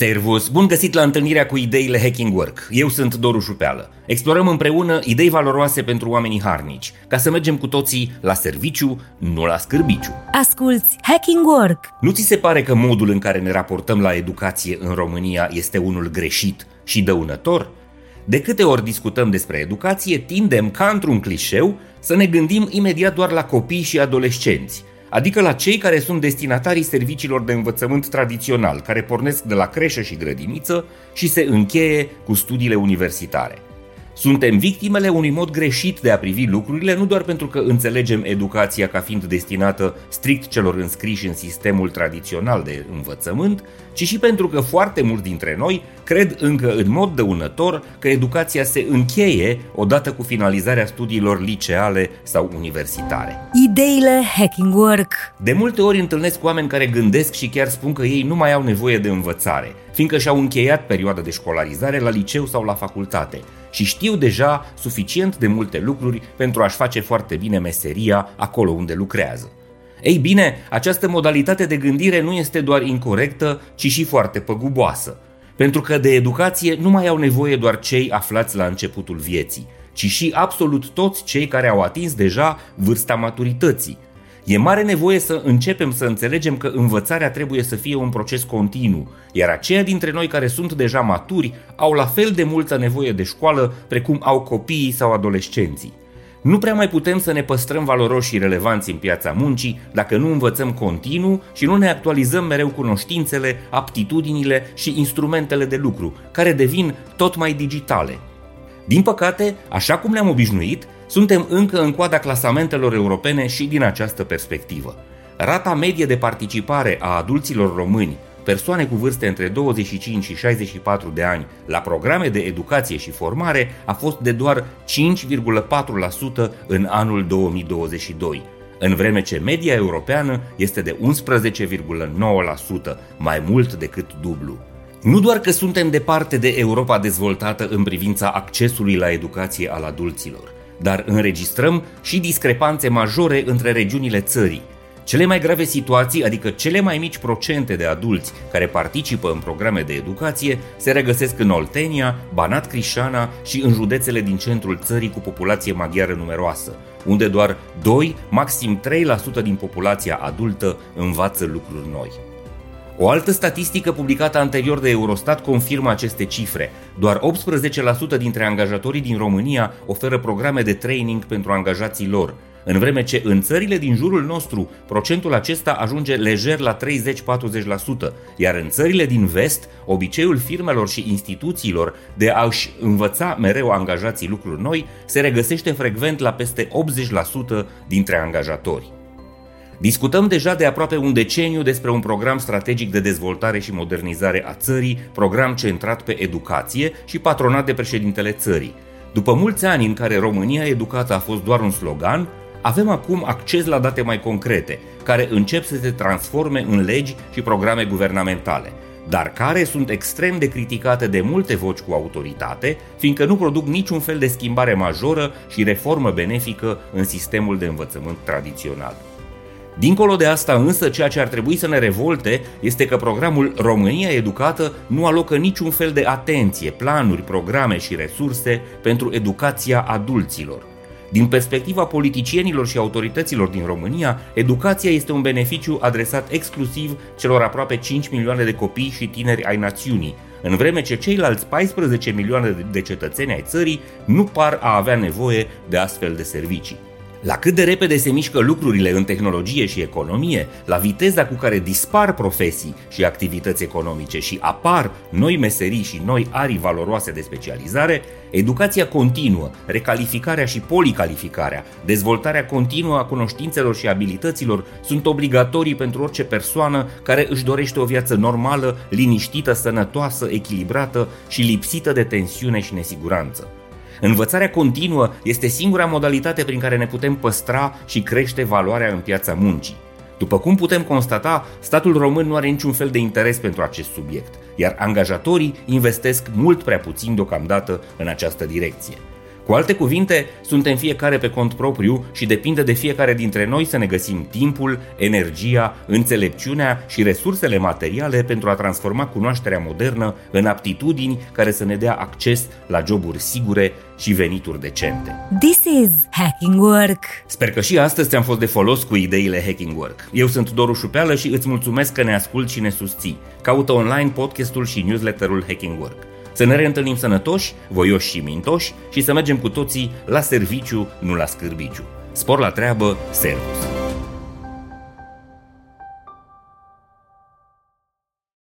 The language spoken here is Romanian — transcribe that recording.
Servus! Bun găsit la întâlnirea cu ideile Hacking Work. Eu sunt Doru Șupeală. Explorăm împreună idei valoroase pentru oamenii harnici, ca să mergem cu toții la serviciu, nu la scârbiciu. Asculți Hacking Work! Nu ți se pare că modul în care ne raportăm la educație în România este unul greșit și dăunător? De câte ori discutăm despre educație, tindem, ca într-un clișeu, să ne gândim imediat doar la copii și adolescenți – adică la cei care sunt destinatarii serviciilor de învățământ tradițional, care pornesc de la creșă și grădiniță și se încheie cu studiile universitare. Suntem victimele unui mod greșit de a privi lucrurile, nu doar pentru că înțelegem educația ca fiind destinată strict celor înscriși în sistemul tradițional de învățământ, ci și pentru că foarte mulți dintre noi cred încă în mod dăunător că educația se încheie odată cu finalizarea studiilor liceale sau universitare. Ideile Hacking Work De multe ori întâlnesc oameni care gândesc și chiar spun că ei nu mai au nevoie de învățare, fiindcă și-au încheiat perioada de școlarizare la liceu sau la facultate și știu deja suficient de multe lucruri pentru a-și face foarte bine meseria acolo unde lucrează. Ei bine, această modalitate de gândire nu este doar incorrectă, ci și foarte păguboasă. Pentru că de educație nu mai au nevoie doar cei aflați la începutul vieții, ci și absolut toți cei care au atins deja vârsta maturității, E mare nevoie să începem să înțelegem că învățarea trebuie să fie un proces continuu, iar aceia dintre noi care sunt deja maturi au la fel de multă nevoie de școală precum au copiii sau adolescenții. Nu prea mai putem să ne păstrăm valoroși și relevanți în piața muncii dacă nu învățăm continuu și nu ne actualizăm mereu cunoștințele, aptitudinile și instrumentele de lucru, care devin tot mai digitale. Din păcate, așa cum ne-am obișnuit, suntem încă în coada clasamentelor europene și din această perspectivă. Rata medie de participare a adulților români, persoane cu vârste între 25 și 64 de ani, la programe de educație și formare a fost de doar 5,4% în anul 2022, în vreme ce media europeană este de 11,9%, mai mult decât dublu. Nu doar că suntem departe de Europa dezvoltată în privința accesului la educație al adulților, dar înregistrăm și discrepanțe majore între regiunile țării. Cele mai grave situații, adică cele mai mici procente de adulți care participă în programe de educație, se regăsesc în Oltenia, Banat Crișana și în județele din centrul țării cu populație maghiară numeroasă, unde doar 2, maxim 3% din populația adultă învață lucruri noi. O altă statistică publicată anterior de Eurostat confirmă aceste cifre. Doar 18% dintre angajatorii din România oferă programe de training pentru angajații lor, în vreme ce în țările din jurul nostru procentul acesta ajunge lejer la 30-40%, iar în țările din vest, obiceiul firmelor și instituțiilor de a-și învăța mereu angajații lucruri noi se regăsește frecvent la peste 80% dintre angajatori. Discutăm deja de aproape un deceniu despre un program strategic de dezvoltare și modernizare a țării, program centrat pe educație și patronat de președintele țării. După mulți ani în care România educată a fost doar un slogan, avem acum acces la date mai concrete, care încep să se transforme în legi și programe guvernamentale, dar care sunt extrem de criticate de multe voci cu autoritate, fiindcă nu produc niciun fel de schimbare majoră și reformă benefică în sistemul de învățământ tradițional. Dincolo de asta însă, ceea ce ar trebui să ne revolte este că programul România Educată nu alocă niciun fel de atenție, planuri, programe și resurse pentru educația adulților. Din perspectiva politicienilor și autorităților din România, educația este un beneficiu adresat exclusiv celor aproape 5 milioane de copii și tineri ai națiunii, în vreme ce ceilalți 14 milioane de cetățeni ai țării nu par a avea nevoie de astfel de servicii. La cât de repede se mișcă lucrurile în tehnologie și economie, la viteza cu care dispar profesii și activități economice și apar noi meserii și noi arii valoroase de specializare, educația continuă, recalificarea și policalificarea, dezvoltarea continuă a cunoștințelor și abilităților sunt obligatorii pentru orice persoană care își dorește o viață normală, liniștită, sănătoasă, echilibrată și lipsită de tensiune și nesiguranță. Învățarea continuă este singura modalitate prin care ne putem păstra și crește valoarea în piața muncii. După cum putem constata, statul român nu are niciun fel de interes pentru acest subiect, iar angajatorii investesc mult prea puțin deocamdată în această direcție. Cu alte cuvinte, suntem fiecare pe cont propriu și depinde de fiecare dintre noi să ne găsim timpul, energia, înțelepciunea și resursele materiale pentru a transforma cunoașterea modernă în aptitudini care să ne dea acces la joburi sigure și venituri decente. This is Hacking Work! Sper că și astăzi ți-am fost de folos cu ideile Hacking Work. Eu sunt Doru Șupeală și îți mulțumesc că ne asculti și ne susții. Caută online podcastul și newsletterul Hacking Work. Să ne reîntâlnim sănătoși, voioși și mintoși și să mergem cu toții la serviciu, nu la scârbiciu. Spor la treabă, servus!